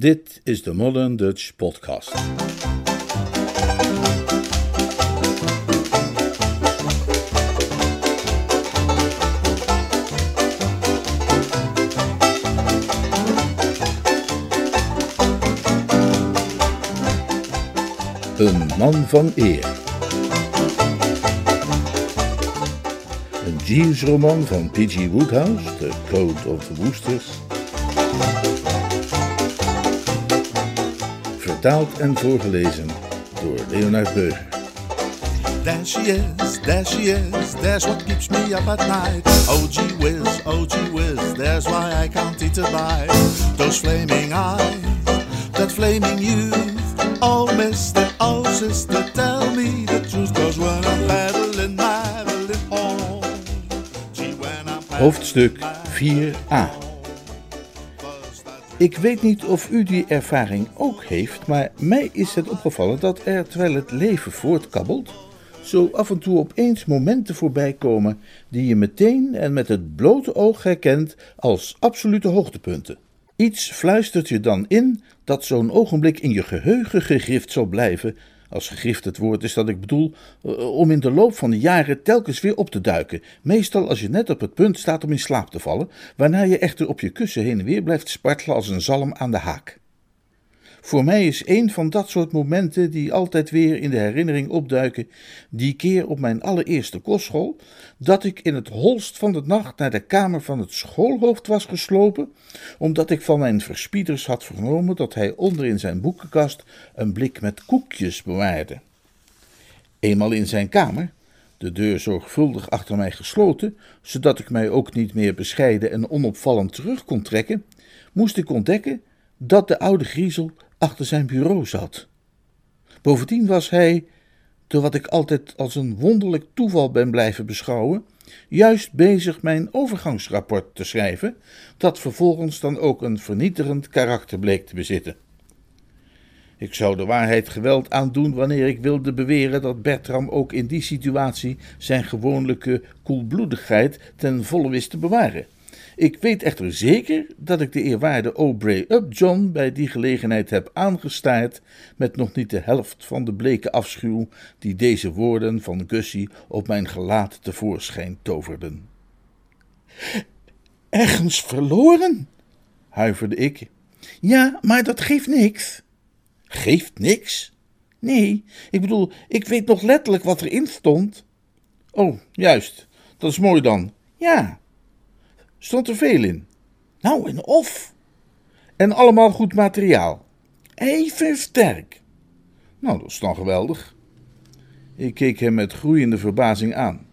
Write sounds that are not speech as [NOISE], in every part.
Dit is de Modern Dutch Podcast. Een man van eer. Een Jeeves-roman van P.G. Woodhouse, The Code of the Woosters. Vertaald en voorgelezen door Leonard Beuger. There she is, there she is, there's what keeps me up at night. Oh gee whiz, oh gee whiz, there's why I can't eat a bite. Those flaming eyes, that flaming youth. Oh mister, oh sister, tell me the truth. Cause when I'm paddling, paddling home. Gee, when I'm paddling, Hoofdstuk 4a. Ik weet niet of u die ervaring ook heeft, maar mij is het opgevallen dat er, terwijl het leven voortkabbelt, zo af en toe opeens momenten voorbij komen die je meteen en met het blote oog herkent als absolute hoogtepunten. Iets fluistert je dan in dat zo'n ogenblik in je geheugen gegrift zal blijven, als gegrift het woord is dat ik bedoel, eh, om in de loop van de jaren telkens weer op te duiken. Meestal als je net op het punt staat om in slaap te vallen, waarna je echter op je kussen heen en weer blijft spartelen als een zalm aan de haak. Voor mij is een van dat soort momenten die altijd weer in de herinnering opduiken, die keer op mijn allereerste kostschool, dat ik in het holst van de nacht naar de kamer van het schoolhoofd was geslopen, omdat ik van mijn verspieders had vernomen dat hij onder in zijn boekenkast een blik met koekjes bewaarde. Eenmaal in zijn kamer, de deur zorgvuldig achter mij gesloten, zodat ik mij ook niet meer bescheiden en onopvallend terug kon trekken, moest ik ontdekken dat de oude griezel achter zijn bureau zat. Bovendien was hij, door wat ik altijd als een wonderlijk toeval ben blijven beschouwen, juist bezig mijn overgangsrapport te schrijven, dat vervolgens dan ook een vernietigend karakter bleek te bezitten. Ik zou de waarheid geweld aandoen wanneer ik wilde beweren dat Bertram ook in die situatie zijn gewoonlijke koelbloedigheid ten volle wist te bewaren. Ik weet echter zeker dat ik de eerwaarde Aubrey Upjohn bij die gelegenheid heb aangestaard met nog niet de helft van de bleke afschuw die deze woorden van Gussie op mijn gelaat tevoorschijn toverden. Ergens verloren? huiverde ik. Ja, maar dat geeft niks. Geeft niks? Nee, ik bedoel, ik weet nog letterlijk wat erin stond. Oh, juist, dat is mooi dan. Ja. Stond er veel in? Nou, en of. En allemaal goed materiaal. Even sterk. Nou, dat is dan geweldig. Ik keek hem met groeiende verbazing aan.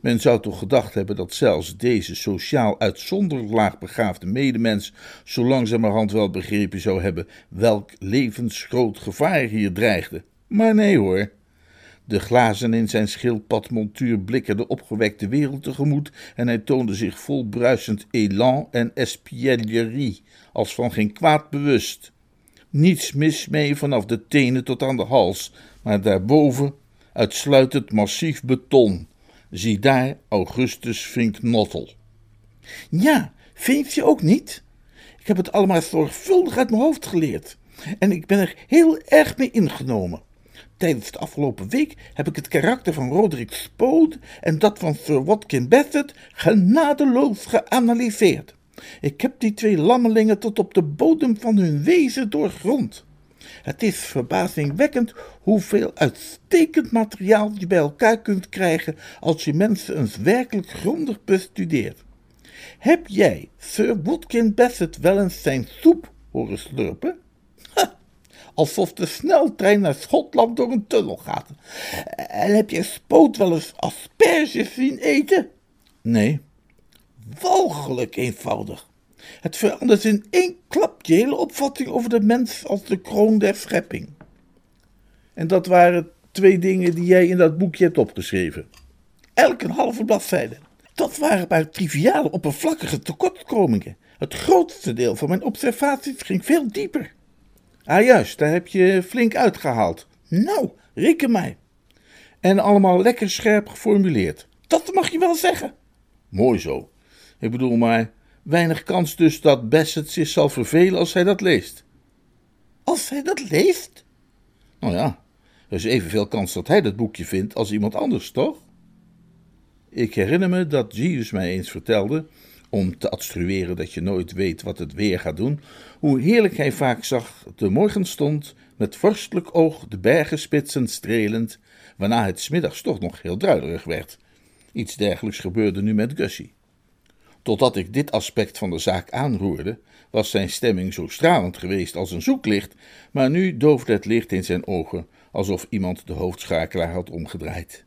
Men zou toch gedacht hebben dat zelfs deze sociaal uitzonderlijk laagbegaafde medemens zo langzamerhand wel begrepen zou hebben welk levensgroot gevaar hier dreigde. Maar nee hoor. De glazen in zijn schildpadmontuur blikkerden opgewekte wereld tegemoet en hij toonde zich vol bruisend élan en espièglerie, als van geen kwaad bewust. Niets mis mee vanaf de tenen tot aan de hals, maar daarboven uitsluitend massief beton. Zie daar Augustus Vink Nottel. Ja, vind je ook niet? Ik heb het allemaal zorgvuldig uit mijn hoofd geleerd. En ik ben er heel erg mee ingenomen. Tijdens de afgelopen week heb ik het karakter van Roderick Spode en dat van Sir Watkin Bassett genadeloos geanalyseerd. Ik heb die twee lammelingen tot op de bodem van hun wezen doorgrond. Het is verbazingwekkend hoeveel uitstekend materiaal je bij elkaar kunt krijgen als je mensen eens werkelijk grondig bestudeert. Heb jij Sir Watkin Bassett wel eens zijn soep horen slurpen? Alsof de sneltrein naar Schotland door een tunnel gaat. En heb je Spoot wel eens asperges zien eten? Nee. Walgelijk eenvoudig. Het verandert in één klap je hele opvatting over de mens als de kroon der schepping. En dat waren twee dingen die jij in dat boekje hebt opgeschreven. Elk een halve bladzijde. Dat waren maar triviale, oppervlakkige tekortkomingen. Het grootste deel van mijn observaties ging veel dieper. Ah, juist, daar heb je flink uitgehaald. Nou, reken mij. En allemaal lekker scherp geformuleerd. Dat mag je wel zeggen. Mooi zo. Ik bedoel maar, weinig kans dus dat Bassett zich zal vervelen als hij dat leest. Als hij dat leest? Nou ja, er is evenveel kans dat hij dat boekje vindt als iemand anders, toch? Ik herinner me dat Jeeves mij eens vertelde, om te adstrueren dat je nooit weet wat het weer gaat doen, hoe heerlijk hij vaak zag de morgen stond, met vorstelijk oog de bergen spitsen strelend, waarna het smiddags toch nog heel druilerig werd. Iets dergelijks gebeurde nu met Gussie. Totdat ik dit aspect van de zaak aanroerde, was zijn stemming zo stralend geweest als een zoeklicht, maar nu doofde het licht in zijn ogen, alsof iemand de hoofdschakelaar had omgedraaid.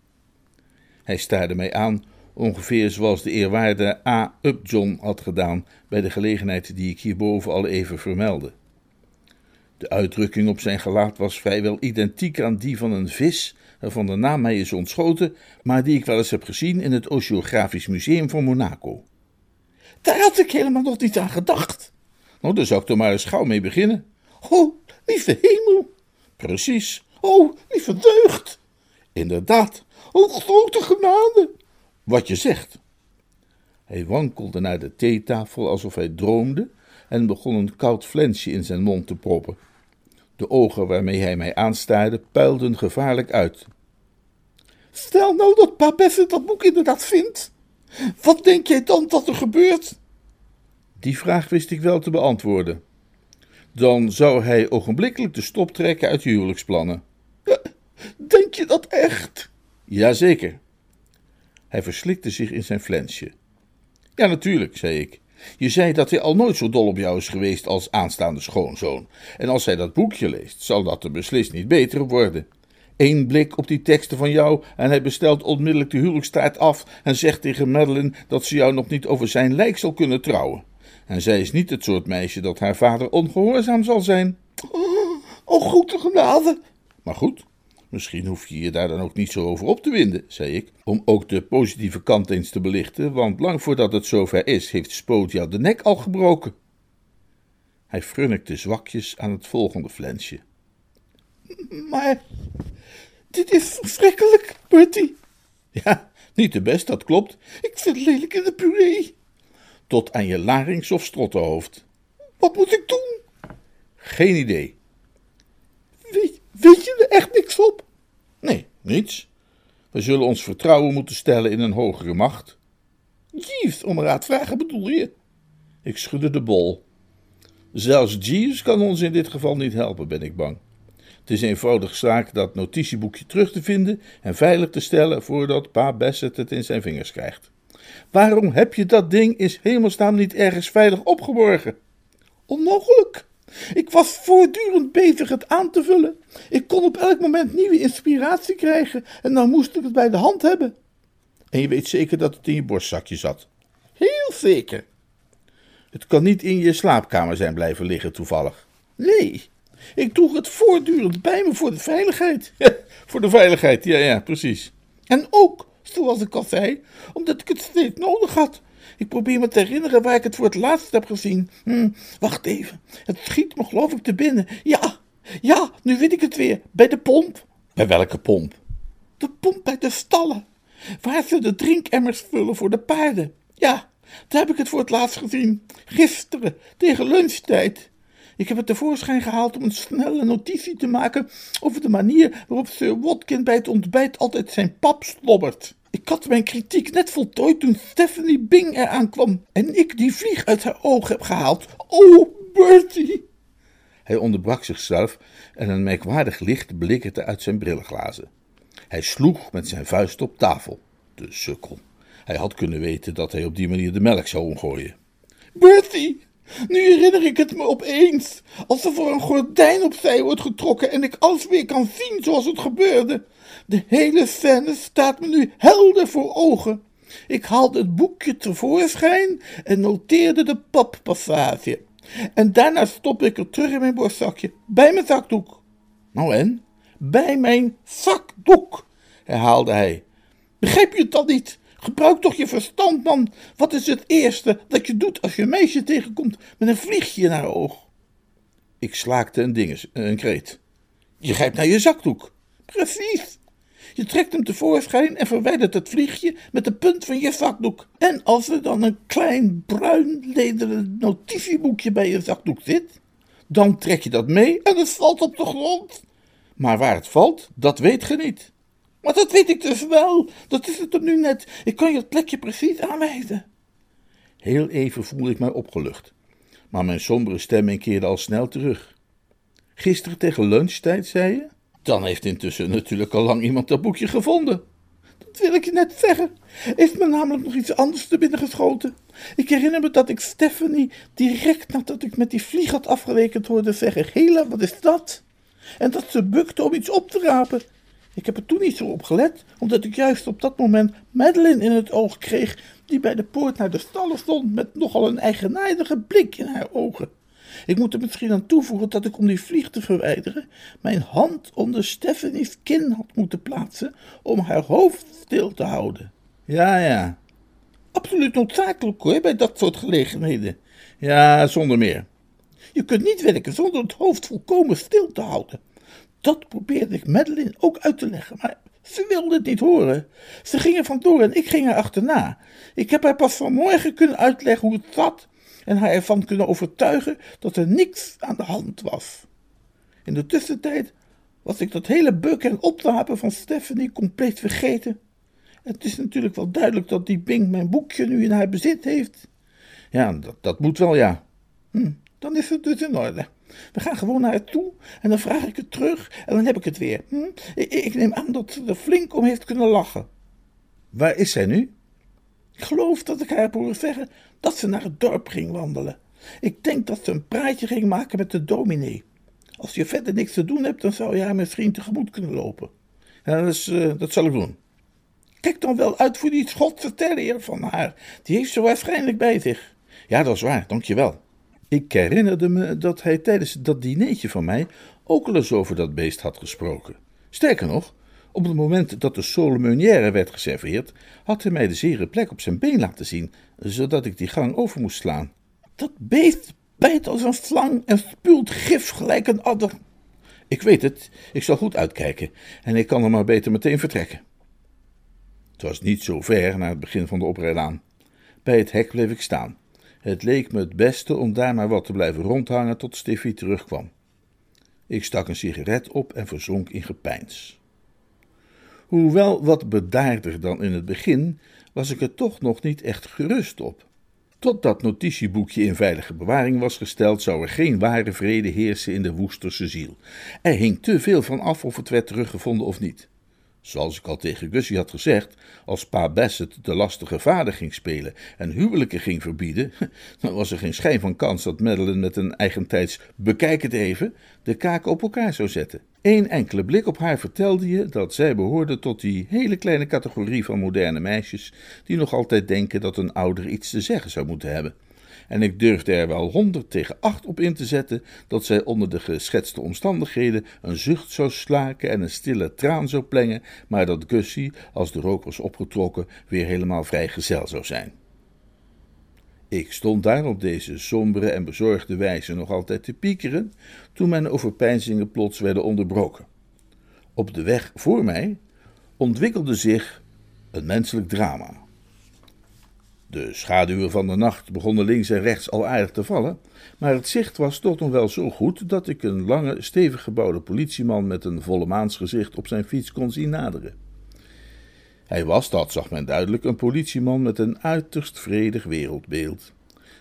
Hij staarde mij aan, ongeveer zoals de eerwaarde A. Upjohn had gedaan bij de gelegenheid die ik hierboven al even vermeldde. De uitdrukking op zijn gelaat was vrijwel identiek aan die van een vis, waarvan de naam mij is ontschoten, maar die ik wel eens heb gezien in het Oceografisch Museum van Monaco. Daar had ik helemaal nog niet aan gedacht. Nou, daar zou ik er maar eens gauw mee beginnen. Oh, lieve hemel. Precies. Oh, lieve deugd. Inderdaad. Oh, grote genade. Wat je zegt. Hij wankelde naar de theetafel alsof hij droomde en begon een koud flensje in zijn mond te proppen. De ogen waarmee hij mij aanstaarde puilden gevaarlijk uit. Stel nou dat Papesse dat boek inderdaad vindt. Wat denk jij dan dat er gebeurt? Die vraag wist ik wel te beantwoorden. Dan zou hij ogenblikkelijk de stop trekken uit je huwelijksplannen. Denk je dat echt? Jazeker. Hij verslikte zich in zijn flensje. Ja, natuurlijk, zei ik. Je zei dat hij al nooit zo dol op jou is geweest als aanstaande schoonzoon. En als hij dat boekje leest, zal dat er beslist niet beter worden. Eén blik op die teksten van jou en hij bestelt onmiddellijk de huwelijkstaart af en zegt tegen Madeline dat ze jou nog niet over zijn lijk zal kunnen trouwen. En zij is niet het soort meisje dat haar vader ongehoorzaam zal zijn. Oh, oh goede genade. Maar goed, misschien hoef je je daar dan ook niet zo over op te winden, zei ik, om ook de positieve kant eens te belichten, want lang voordat het zover is, heeft Spoot jou de nek al gebroken. Hij frunnikte zwakjes aan het volgende flensje. Maar dit is verschrikkelijk, Bertie. Ja, niet de best, dat klopt. Ik zit lelijk in de puree. Tot aan je larings of strottenhoofd. Wat moet ik doen? Geen idee. Weet, je er echt niks op? Nee, niets. We zullen ons vertrouwen moeten stellen in een hogere macht. Jeeves, om raad vragen bedoel je? Ik schudde de bol. Zelfs Jeeves kan ons in dit geval niet helpen, ben ik bang. Het is eenvoudig zaak dat notitieboekje terug te vinden en veilig te stellen voordat pa Bassett het in zijn vingers krijgt. Waarom heb je dat ding in hemelsnaam niet ergens veilig opgeborgen? Onmogelijk. Ik was voortdurend bezig het aan te vullen. Ik kon op elk moment nieuwe inspiratie krijgen en dan moest ik het bij de hand hebben. En je weet zeker dat het in je borstzakje zat? Heel zeker. Het kan niet in je slaapkamer zijn blijven liggen toevallig. Nee, ik droeg het voortdurend bij me voor de veiligheid. [LAUGHS] Ja, voor de veiligheid, ja, ja, precies. En ook, zoals ik al zei, omdat ik het steeds nodig had. Ik probeer me te herinneren waar ik het voor het laatst heb gezien. Hm, wacht even, het schiet me geloof ik te binnen. Ja, ja, nu weet ik het weer. Bij de pomp. Bij welke pomp? De pomp bij de stallen. Waar ze de drinkemmers vullen voor de paarden. Ja, daar heb ik het voor het laatst gezien. Gisteren, tegen lunchtijd. Ik heb het tevoorschijn gehaald om een snelle notitie te maken over de manier waarop Sir Watkin bij het ontbijt altijd zijn pap slobbert. Ik had mijn kritiek net voltooid toen Stephanie Bing eraan kwam en ik die vlieg uit haar oog heb gehaald. Oh, Bertie! Hij onderbrak zichzelf en een merkwaardig licht blikkerde uit zijn brillenglazen. Hij sloeg met zijn vuist op tafel. De sukkel. Hij had kunnen weten dat hij op die manier de melk zou omgooien. Bertie, nu herinner ik het me opeens, alsof er een gordijn opzij wordt getrokken en ik alles weer kan zien zoals het gebeurde. De hele scène staat me nu helder voor ogen. Ik haalde het boekje tevoorschijn en noteerde de pappassage. En daarna stopte ik het terug in mijn borstzakje, bij mijn zakdoek. Nou en? Bij mijn zakdoek, herhaalde hij. Begrijp je het dan niet? Gebruik toch je verstand, man. Wat is het eerste dat je doet als je een meisje tegenkomt met een vliegje in haar oog? Ik slaakte een dinges, een kreet. Je grijpt naar je zakdoek. Precies. Je trekt hem tevoorschijn en verwijdert het vliegje met de punt van je zakdoek. En als er dan een klein bruin lederen notitieboekje bij je zakdoek zit, Dan trek je dat mee en het valt op de grond. Maar waar het valt, dat weet ge niet. Maar dat weet ik dus wel. Dat is het er nu net. Ik kan je het plekje precies aanwijzen. Heel even voelde ik mij opgelucht. Maar mijn sombere stemming keerde al snel terug. Gisteren tegen lunchtijd, zei je? Dan heeft intussen natuurlijk al lang iemand dat boekje gevonden. Dat wil ik je net zeggen. Is me namelijk nog iets anders te binnen geschoten. Ik herinner me dat ik Stephanie direct nadat ik met die vlieg had afgerekend hoorde zeggen: Hela, wat is dat? En dat ze bukte om iets op te rapen. Ik heb er toen niet zo op gelet, omdat ik juist op dat moment Madeline in het oog kreeg, die bij de poort naar de stallen stond met nogal een eigenaardige blik in haar ogen. Ik moet er misschien aan toevoegen dat ik om die vlieg te verwijderen mijn hand onder Stephanie's kin had moeten plaatsen om haar hoofd stil te houden. Ja, ja. Absoluut noodzakelijk hoor, bij dat soort gelegenheden. Ja, zonder meer. Je kunt niet werken zonder het hoofd volkomen stil te houden. Dat probeerde ik Madeline ook uit te leggen, maar ze wilde het niet horen. Ze ging er vandoor en ik ging er achterna. Ik heb haar pas vanmorgen kunnen uitleggen hoe het zat en haar ervan kunnen overtuigen dat er niks aan de hand was. In de tussentijd was ik dat hele buk en optapen van Stephanie compleet vergeten. Het is natuurlijk wel duidelijk dat die Bing mijn boekje nu in haar bezit heeft. Ja, dat, dat moet wel, ja. Hm, dan is het dus in orde. We gaan gewoon naar het toe en dan vraag ik het terug en dan heb ik het weer. Hm? Ik, ik, neem aan dat ze er flink om heeft kunnen lachen. Waar is zij nu? Ik geloof dat ik haar heb horen zeggen dat ze naar het dorp ging wandelen. Ik denk dat ze een praatje ging maken met de dominee. Als je verder niks te doen hebt, dan zou je haar misschien tegemoet kunnen lopen. Ja, dat, uh, dat zal ik doen. Kijk dan wel uit voor die Schotse terrier van haar. Die heeft ze waarschijnlijk bij zich. Ja, dat is waar, dankjewel. Ik herinnerde me dat hij tijdens dat dineetje van mij ook al eens over dat beest had gesproken. Sterker nog, op het moment dat de sole werd geserveerd, had hij mij de zere plek op zijn been laten zien, zodat ik die gang over moest slaan. Dat beest bijt als een slang en spuwt gif gelijk een adder. Ik weet het, ik zal goed uitkijken en ik kan er maar beter meteen vertrekken. Het was niet zo ver na het begin van de oprijlaan. Bij het hek bleef ik staan. Het leek me het beste om daar maar wat te blijven rondhangen tot Steffi terugkwam. Ik stak een sigaret op en verzonk in gepeins. Hoewel wat bedaarder dan in het begin, was ik er toch nog niet echt gerust op. Tot dat notitieboekje in veilige bewaring was gesteld, zou er geen ware vrede heersen in de Woesterse ziel. Er hing te veel van af of het werd teruggevonden of niet. Zoals ik al tegen Gussie had gezegd, als pa Bassett de lastige vader ging spelen en huwelijken ging verbieden, [LAUGHS] dan was er geen schijn van kans dat Madeline met een eigentijds bekijk het even de kaken op elkaar zou zetten. Eén enkele blik op haar vertelde je dat zij behoorde tot die hele kleine categorie van moderne meisjes die nog altijd denken dat een ouder iets te zeggen zou moeten hebben en ik durfde er wel honderd tegen acht op in te zetten dat zij onder de geschetste omstandigheden een zucht zou slaken en een stille traan zou plengen, maar dat Gussie, als de rook was opgetrokken, weer helemaal vrijgezel zou zijn. Ik stond daar op deze sombere en bezorgde wijze nog altijd te piekeren, toen mijn overpeinzingen plots werden onderbroken. Op de weg voor mij ontwikkelde zich een menselijk drama. De schaduwen van de nacht begonnen links en rechts al aardig te vallen, maar het zicht was toch nog wel zo goed dat ik een lange, stevig gebouwde politieman met een volle maansgezicht op zijn fiets kon zien naderen. Hij was, dat zag men duidelijk, een politieman met een uiterst vredig wereldbeeld.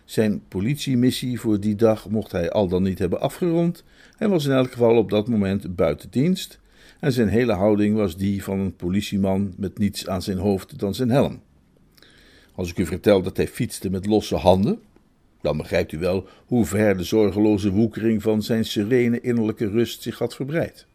Zijn politiemissie voor die dag mocht hij al dan niet hebben afgerond. Hij was in elk geval op dat moment buiten dienst en zijn hele houding was die van een politieman met niets aan zijn hoofd dan zijn helm. Als ik u vertel dat hij fietste met losse handen, dan begrijpt u wel hoe ver de zorgeloze woekering van zijn serene innerlijke rust zich had verbreid.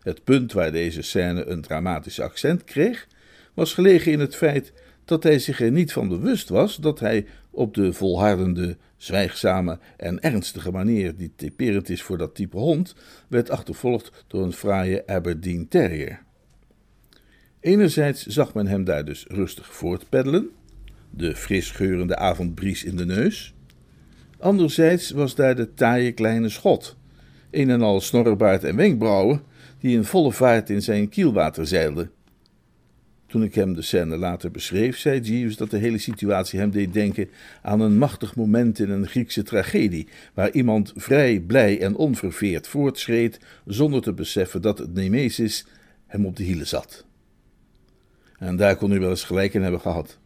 Het punt waar deze scène een dramatisch accent kreeg, was gelegen in het feit dat hij zich er niet van bewust was dat hij op de volhardende, zwijgzame en ernstige manier die typerend is voor dat type hond, werd achtervolgd door een fraaie Aberdeen Terrier. Enerzijds zag men hem daar dus rustig voortpeddelen, de fris geurende avondbries in de neus. Anderzijds was daar de taaie kleine schot, een en al snorrebaard en wenkbrauwen, die in volle vaart in zijn kielwater zeilde. Toen ik hem de scène later beschreef, zei Jeeves dat de hele situatie hem deed denken aan een machtig moment in een Griekse tragedie, waar iemand vrij, blij en onverveerd voortschreed, zonder te beseffen dat het Nemesis hem op de hielen zat. En daar kon u wel eens gelijk in hebben gehad.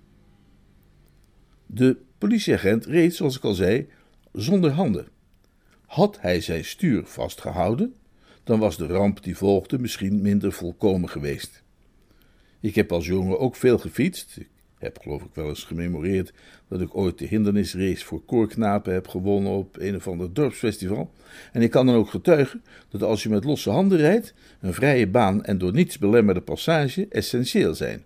De politieagent reed, zoals ik al zei, zonder handen. Had hij zijn stuur vastgehouden, dan was de ramp die volgde misschien minder volkomen geweest. Ik heb als jongen ook veel gefietst. Heb geloof ik wel eens gememoreerd dat ik ooit de hindernisrace voor koorknapen heb gewonnen op een of ander dorpsfestival. En ik kan dan ook getuigen dat als je met losse handen rijdt, een vrije baan en door niets belemmerde passage essentieel zijn.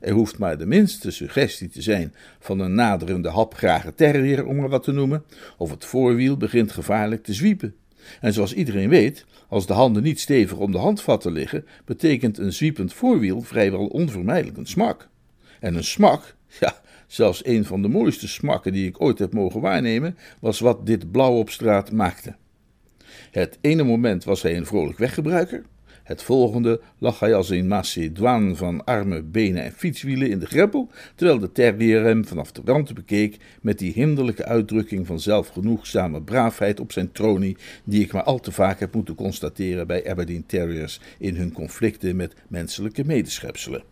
Er hoeft maar de minste suggestie te zijn van een naderende hapgrage terrier, om maar wat te noemen, of het voorwiel begint gevaarlijk te zwiepen. En zoals iedereen weet, als de handen niet stevig om de handvatten liggen, betekent een zwiepend voorwiel vrijwel onvermijdelijk een smak. En een smak, ja, zelfs een van de mooiste smakken die ik ooit heb mogen waarnemen, was wat dit blauw op straat maakte. Het ene moment was hij een vrolijk weggebruiker, het volgende lag hij als een macédoine van armen, benen en fietswielen in de greppel, terwijl de terrier hem vanaf de rand bekeek met die hinderlijke uitdrukking van zelfgenoegzame braafheid op zijn tronie, die ik maar al te vaak heb moeten constateren bij Aberdeen Terriers in hun conflicten met menselijke medeschepselen.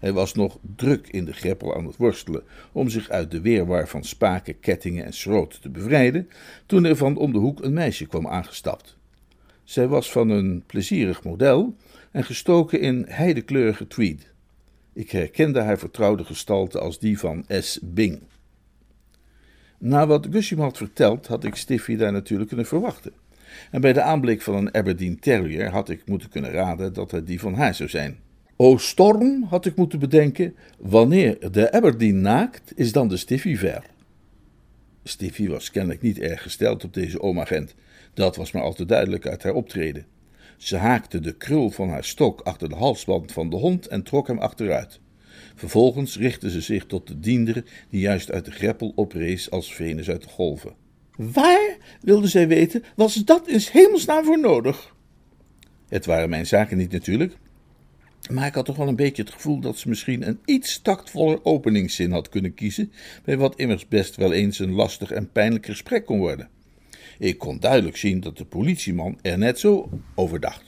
Hij was nog druk in de greppel aan het worstelen om zich uit de weerwar van spaken, kettingen en schroot te bevrijden, toen er van om de hoek een meisje kwam aangestapt. Zij was van een plezierig model en gestoken in heidekleurige tweed. Ik herkende haar vertrouwde gestalte als die van S. Bing. Na wat Gussie me had verteld, had ik Stiffy daar natuurlijk kunnen verwachten. En bij de aanblik van een Aberdeen Terrier had ik moeten kunnen raden dat het die van haar zou zijn. O storm, had ik moeten bedenken, wanneer de Aberdeen naakt, is dan de Stiffy ver. Stiffy was kennelijk niet erg gesteld op deze oomagent. Dat was maar al te duidelijk uit haar optreden. Ze haakte de krul van haar stok achter de halsband van de hond en trok hem achteruit. Vervolgens richtte ze zich tot de diender die juist uit de greppel oprees als Venus uit de golven. Waar, wilde zij weten, was dat in hemelsnaam voor nodig? Het waren mijn zaken niet natuurlijk, maar ik had toch wel een beetje het gevoel dat ze misschien een iets tactvoller openingszin had kunnen kiezen, bij wat immers best wel eens een lastig en pijnlijk gesprek kon worden. Ik kon duidelijk zien dat de politieman er net zo over dacht.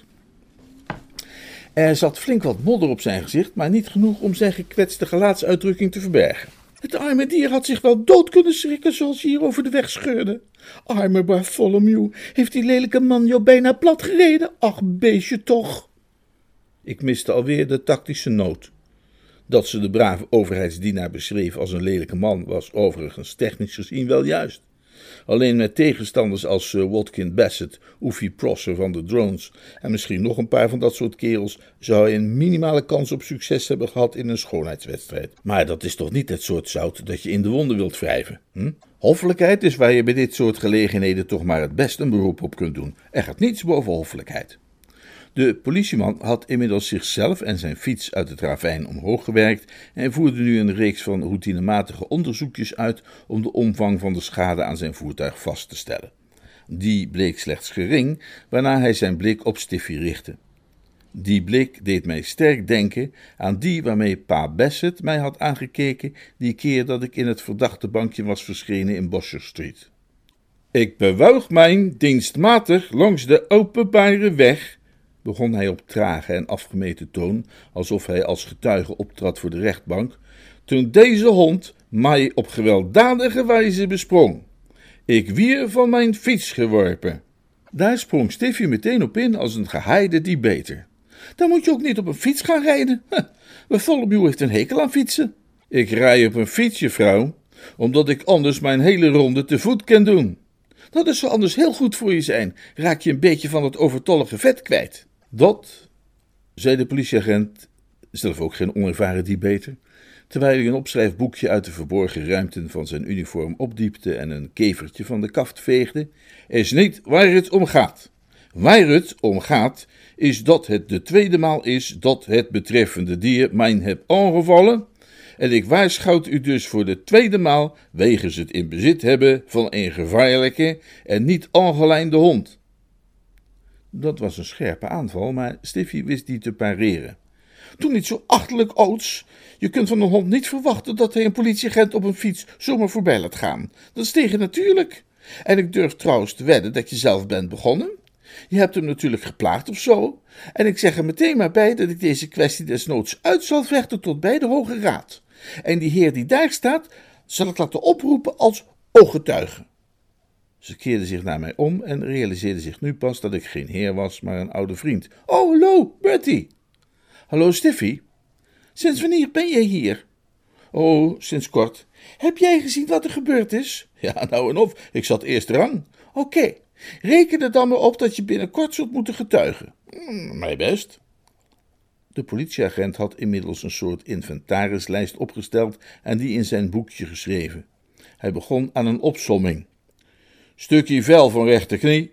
Er zat flink wat modder op zijn gezicht, maar niet genoeg om zijn gekwetste gelaatsuitdrukking te verbergen. Het arme dier had zich wel dood kunnen schrikken zoals hij hier over de weg scheurde. Arme Bartholomew, heeft die lelijke man jou bijna plat gereden? Ach, beestje toch. Ik miste alweer de tactische noot. Dat ze de brave overheidsdienaar beschreef als een lelijke man was overigens technisch gezien wel juist. Alleen met tegenstanders als Sir Watkin Bassett, Oefie Prosser van de Drones en misschien nog een paar van dat soort kerels zou hij een minimale kans op succes hebben gehad in een schoonheidswedstrijd. Maar dat is toch niet het soort zout dat je in de wonden wilt wrijven? Hm? Hoffelijkheid is waar je bij dit soort gelegenheden toch maar het best een beroep op kunt doen. Er gaat niets boven hoffelijkheid. De politieman had inmiddels zichzelf en zijn fiets uit het ravijn omhoog gewerkt en voerde nu een reeks van routinematige onderzoekjes uit om de omvang van de schade aan zijn voertuig vast te stellen. Die bleek slechts gering, waarna hij zijn blik op Stiffy richtte. Die blik deed mij sterk denken aan die waarmee pa Bassett mij had aangekeken die keer dat ik in het verdachte bankje was verschenen in Bosher Street. Ik bewoog mij dienstmatig langs de openbare weg begon hij op trage en afgemeten toon, alsof hij als getuige optrad voor de rechtbank, toen deze hond mij op gewelddadige wijze besprong. Ik wier van mijn fiets geworpen. Daar sprong Stiffy meteen op in als een geheide debater. Dan moet je ook niet op een fiets gaan rijden. Bartholomew heeft een hekel aan fietsen. Ik rij op een fietsje, vrouw, omdat ik anders mijn hele ronde te voet kan doen. Dat is anders heel goed voor je zijn. Raak je een beetje van het overtollige vet kwijt. Dat, zei de politieagent, zelf ook geen onervaren debater, terwijl hij een opschrijfboekje uit de verborgen ruimten van zijn uniform opdiepte en een kevertje van de kaft veegde, is niet waar het om gaat. Waar het om gaat, is dat het de tweede maal is dat het betreffende dier mij heb aangevallen, en ik waarschuw u dus voor de tweede maal wegens het in bezit hebben van een gevaarlijke en niet aangelijnde hond. Dat was een scherpe aanval, maar Stiffy wist die te pareren. Doe niet zo achterlijk, Oots. Je kunt van een hond niet verwachten dat hij een politieagent op een fiets zomaar voorbij laat gaan. Dat is tegen natuurlijk. En ik durf trouwens te wedden dat je zelf bent begonnen. Je hebt hem natuurlijk geplaagd of zo. En ik zeg er meteen maar bij dat ik deze kwestie desnoods uit zal vechten tot bij de Hoge Raad. En die heer die daar staat, zal ik laten oproepen als ooggetuige. Ze keerde zich naar mij om en realiseerde zich nu pas dat ik geen heer was, maar een oude vriend. Oh, hallo, Bertie. Hallo, Stiffy. Sinds wanneer ben jij hier? Oh, sinds kort. Heb jij gezien wat er gebeurd is? Ja, nou en of. Ik zat eerst rang. Oké. Reken er dan maar op dat je binnenkort zult moeten getuigen. Mm, mijn best. De politieagent had inmiddels een soort inventarislijst opgesteld en die in zijn boekje geschreven. Hij begon aan een opsomming. Stukje vel van rechterknie,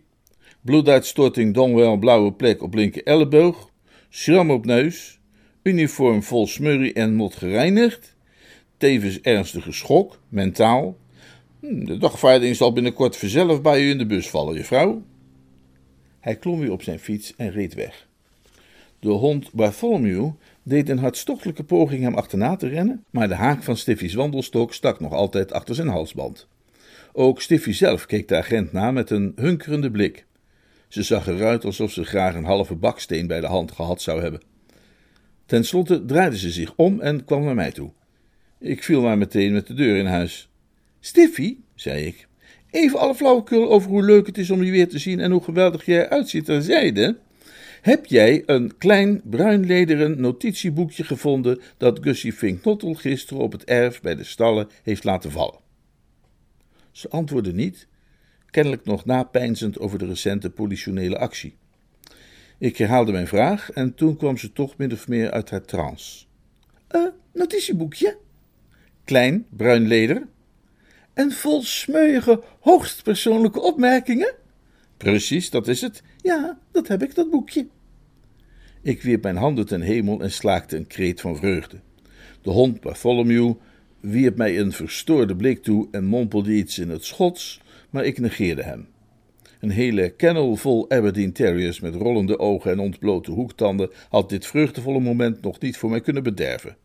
bloeduitstorting dongwel blauwe plek op linker elleboog, schram op neus, uniform vol smurrie en mot gereinigd, tevens ernstige schok, mentaal. Hm, de dagvaarding zal binnenkort vanzelf bij u in de bus vallen, juffrouw. Hij klom weer op zijn fiets en reed weg. De hond Bartholomew deed een hartstochtelijke poging hem achterna te rennen, maar de haak van Stiffy's wandelstok stak nog altijd achter zijn halsband. Ook Stiffy zelf keek de agent na met een hunkerende blik. Ze zag eruit alsof ze graag een halve baksteen bij de hand gehad zou hebben. Ten slotte draaide ze zich om en kwam naar mij toe. Ik viel maar meteen met de deur in huis. Stiffy, zei ik, even alle flauwekul over hoe leuk het is om je weer te zien en hoe geweldig jij eruit ziet terzijde. Heb jij een klein bruinlederen notitieboekje gevonden dat Gussie Finknottel gisteren op het erf bij de stallen heeft laten vallen? Ze antwoordde niet, kennelijk nog napijnzend over de recente politionele actie. Ik herhaalde mijn vraag en toen kwam ze toch min of meer uit haar trance. Een uh, notitieboekje? Klein, bruin leder. En vol smeuïge, hoogst persoonlijke opmerkingen? Precies, dat is het. Ja, dat heb ik, dat boekje. Ik wierp mijn handen ten hemel en slaakte een kreet van vreugde. De hond Bartholomew wierp mij een verstoorde blik toe en mompelde iets in het Schots, maar ik negeerde hem. Een hele kennel vol Aberdeen Terriers met rollende ogen en ontblote hoektanden had dit vreugdevolle moment nog niet voor mij kunnen bederven.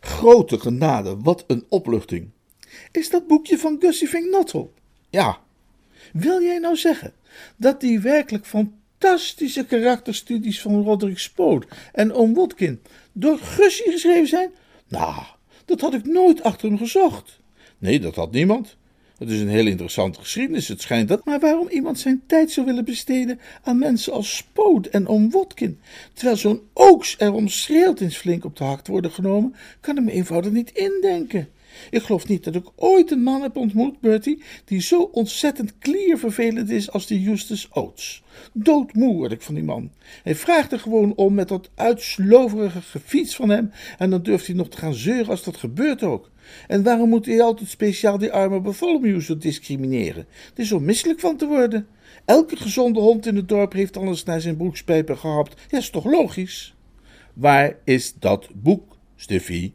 Grote genade, wat een opluchting! Is dat boekje van Gussie Finknottel? Ja. Wil jij nou zeggen dat die werkelijk fantastische karakterstudies van Roderick Spoot en Oom Watkin door Gussie geschreven zijn? Nou, dat had ik nooit achter hem gezocht. Nee, dat had niemand. Het is een heel interessante geschiedenis, het schijnt dat. Maar waarom iemand zijn tijd zou willen besteden aan mensen als Spoot en Oom Watkin, terwijl zo'n Oaks erom schreeuwt eens flink op de hak te worden genomen, kan ik me eenvoudig niet indenken. Ik geloof niet dat ik ooit een man heb ontmoet, Bertie, die zo ontzettend kliervervelend is als die Justus Oates. Doodmoe word ik van die man. Hij vraagt er gewoon om met dat uitsloverige gefiets van hem en dan durft hij nog te gaan zeuren als dat gebeurt ook. En waarom moet hij altijd speciaal die arme Bartholomew discrimineren? Het is zo misselijk van te worden. Elke gezonde hond in het dorp heeft anders naar zijn broekspijpen gehapt. Ja, is toch logisch? Waar is dat boek, Stiffy?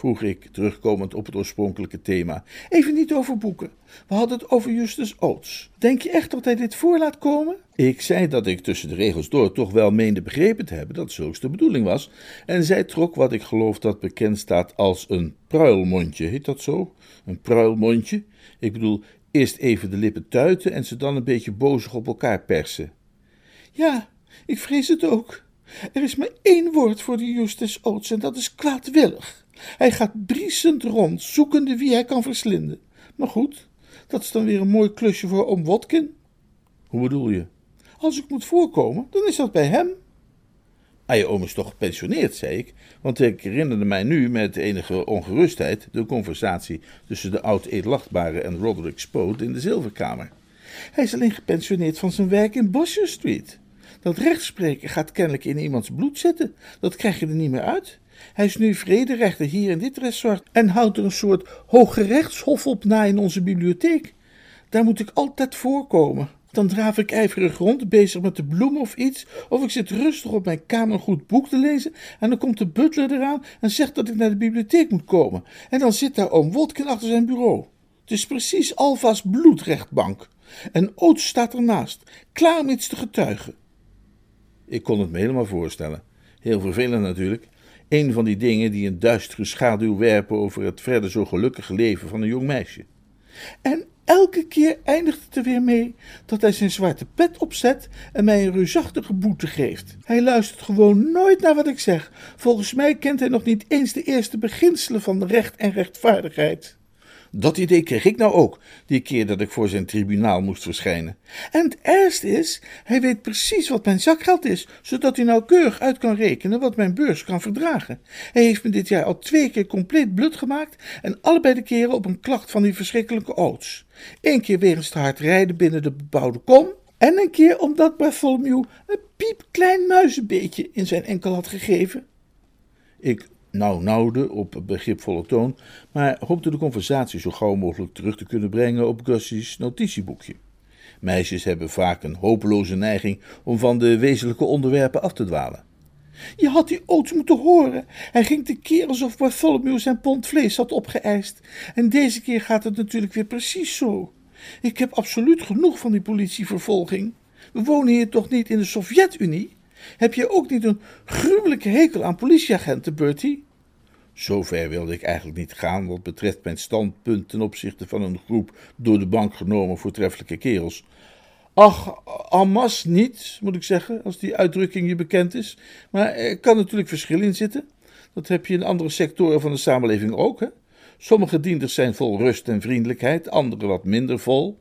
Vroeg ik, terugkomend op het oorspronkelijke thema. Even niet over boeken. We hadden het over Justus Oates. Denk je echt dat hij dit voor laat komen? Ik zei dat ik tussen de regels door toch wel meende begrepen te hebben dat zulks de bedoeling was. En zij trok wat ik geloof dat bekend staat als een pruilmondje. Heet dat zo? Een pruilmondje? Ik bedoel, eerst even de lippen tuiten en ze dan een beetje bozig op elkaar persen. Ja, ik vrees het ook. Er is maar één woord voor die Justus Oates en dat is kwaadwillig. Hij gaat briesend rond, zoekende wie hij kan verslinden. Maar goed, dat is dan weer een mooi klusje voor oom Watkin. Hoe bedoel je? Als ik moet voorkomen, dan is dat bij hem. Ah, je oom is toch gepensioneerd, zei ik, want ik herinnerde mij nu met enige ongerustheid de conversatie tussen de oud-edelachtbare en Roderick Spoot in de zilverkamer. Hij is alleen gepensioneerd van zijn werk in Bosher Street. Dat rechtspreken gaat kennelijk in iemands bloed zitten. Dat krijg je er niet meer uit. Hij is nu vrederechter hier in dit resort en houdt er een soort hooggerechtshof op na in onze bibliotheek. Daar moet ik altijd voorkomen. Dan draaf ik ijverig rond, bezig met de bloemen of iets, of ik zit rustig op mijn kamer een goed boek te lezen en dan komt de butler eraan en zegt dat ik naar de bibliotheek moet komen. En dan zit daar oom Wotkin achter zijn bureau. Het is precies Alva's bloedrechtbank. En Oot staat ernaast, klaar om iets te getuigen. Ik kon het me helemaal voorstellen. Heel vervelend natuurlijk. Een van die dingen die een duistere schaduw werpen over het verder zo gelukkige leven van een jong meisje. En elke keer eindigt het er weer mee dat hij zijn zwarte pet opzet en mij een reusachtige boete geeft. Hij luistert gewoon nooit naar wat ik zeg. Volgens mij kent hij nog niet eens de eerste beginselen van recht en rechtvaardigheid. Dat idee kreeg ik nou ook, die keer dat ik voor zijn tribunaal moest verschijnen. En het ergste is, hij weet precies wat mijn zakgeld is, zodat hij nauwkeurig uit kan rekenen wat mijn beurs kan verdragen. Hij heeft me dit jaar al twee keer compleet blut gemaakt en allebei de keren op een klacht van die verschrikkelijke oods. Eén keer wegens te hard rijden binnen de bebouwde kom, en een keer omdat Bartholomew een piepklein muizenbeetje in zijn enkel had gegeven. Ik nou nauwde op begripvolle toon, maar hoopte de conversatie zo gauw mogelijk terug te kunnen brengen op Gussie's notitieboekje. Meisjes hebben vaak een hopeloze neiging om van de wezenlijke onderwerpen af te dwalen. Je had die ooit moeten horen. Hij ging tekeer alsof Bartholomew zijn pond vlees had opgeëist. En deze keer gaat het natuurlijk weer precies zo. Ik heb absoluut genoeg van die politievervolging. We wonen hier toch niet in de Sovjet-Unie? Heb je ook niet een gruwelijke hekel aan politieagenten, Bertie? Zover wilde ik eigenlijk niet gaan wat betreft mijn standpunt ten opzichte van een groep door de bank genomen voortreffelijke kerels. Ach, amas niet, moet ik zeggen, als die uitdrukking je bekend is. Maar er kan natuurlijk verschil in zitten. Dat heb je in andere sectoren van de samenleving ook. Hè? Sommige dienders zijn vol rust en vriendelijkheid, andere wat minder vol.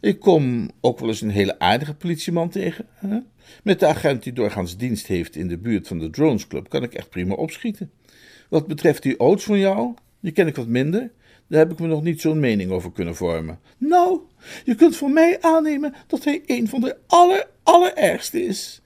Ik kom ook wel eens een hele aardige politieman tegen. Hè? Met de agent die doorgaans dienst heeft in de buurt van de Drones Club kan ik echt prima opschieten. Wat betreft die oods van jou, die ken ik wat minder. Daar heb ik me nog niet zo'n mening over kunnen vormen. Nou, je kunt van mij aannemen dat hij een van de aller, allerergste is.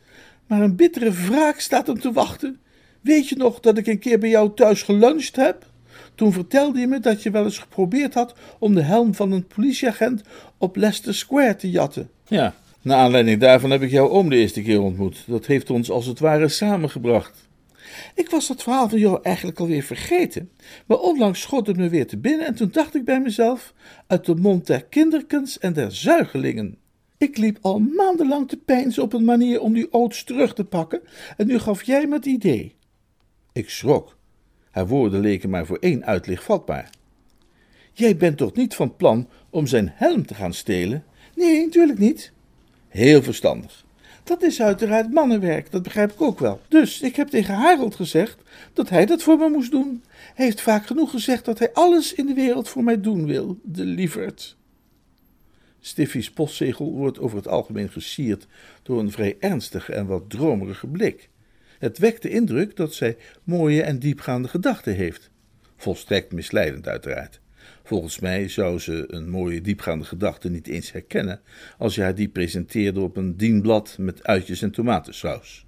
Maar een bittere wraak staat hem te wachten. Weet je nog dat ik een keer bij jou thuis geluncht heb? Toen vertelde je me dat je wel eens geprobeerd had om de helm van een politieagent op Leicester Square te jatten. Ja, naar aanleiding daarvan heb ik jouw oom de eerste keer ontmoet. Dat heeft ons als het ware samengebracht. Ik was dat verhaal van jou eigenlijk alweer vergeten, maar onlangs schoot het me weer te binnen en toen dacht ik bij mezelf, uit de mond der kinderkens en der zuigelingen. Ik liep al maandenlang te pijnzen op een manier om die oods terug te pakken en nu gaf jij me het idee. Ik schrok. Haar woorden leken maar voor één uitleg vatbaar. Jij bent toch niet van plan om zijn helm te gaan stelen? Nee, natuurlijk niet. Heel verstandig. Dat is uiteraard mannenwerk, dat begrijp ik ook wel. Dus ik heb tegen Harold gezegd dat hij dat voor me moest doen. Hij heeft vaak genoeg gezegd dat hij alles in de wereld voor mij doen wil, de lieverd. Stiffy's postzegel wordt over het algemeen gesierd door een vrij ernstige en wat dromerige blik. Het wekt de indruk dat zij mooie en diepgaande gedachten heeft. Volstrekt misleidend, uiteraard. Volgens mij zou ze een mooie diepgaande gedachte niet eens herkennen als je haar die presenteerde op een dienblad met uitjes en tomatensaus.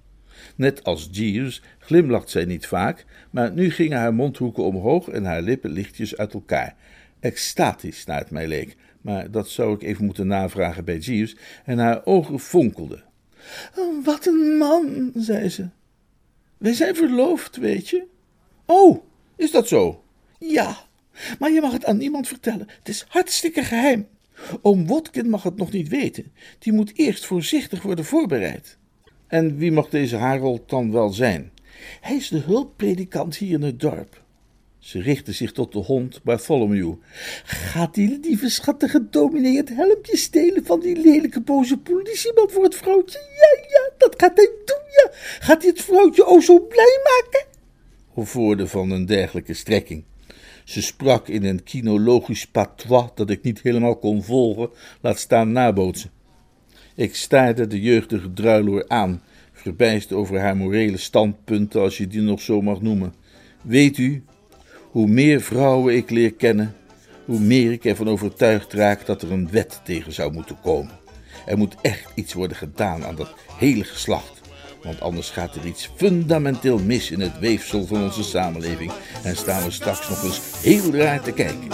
Net als Jeeves glimlacht zij niet vaak, maar nu gingen haar mondhoeken omhoog en haar lippen lichtjes uit elkaar. Extatisch, naar het mij leek, maar dat zou ik even moeten navragen bij Jeeves, en haar ogen fonkelden. Oh, wat een man, zei ze. Wij zijn verloofd, weet je. Oh, is dat zo? Ja, maar je mag het aan niemand vertellen. Het is hartstikke geheim. Oom Wotkin mag het nog niet weten. Die moet eerst voorzichtig worden voorbereid. En wie mag deze Harold dan wel zijn? Hij is de hulppredikant hier in het dorp. Ze richtte zich tot de hond Bartholomew. Gaat die lieve schattige dominee het helmpje stelen van die lelijke boze politieman voor het vrouwtje? Ja, ja, dat gaat hij doen, ja. Gaat hij het vrouwtje o zo blij maken? Of woorden van een dergelijke strekking. Ze sprak in een kinologisch patois dat ik niet helemaal kon volgen, laat staan nabootsen. Ik staarde de jeugdige druiloor aan, verbijst over haar morele standpunten, als je die nog zo mag noemen. Weet u, hoe meer vrouwen ik leer kennen, hoe meer ik ervan overtuigd raak dat er een wet tegen zou moeten komen. Er moet echt iets worden gedaan aan dat hele geslacht. Want anders gaat er iets fundamenteel mis in het weefsel van onze samenleving en staan we straks nog eens heel raar te kijken.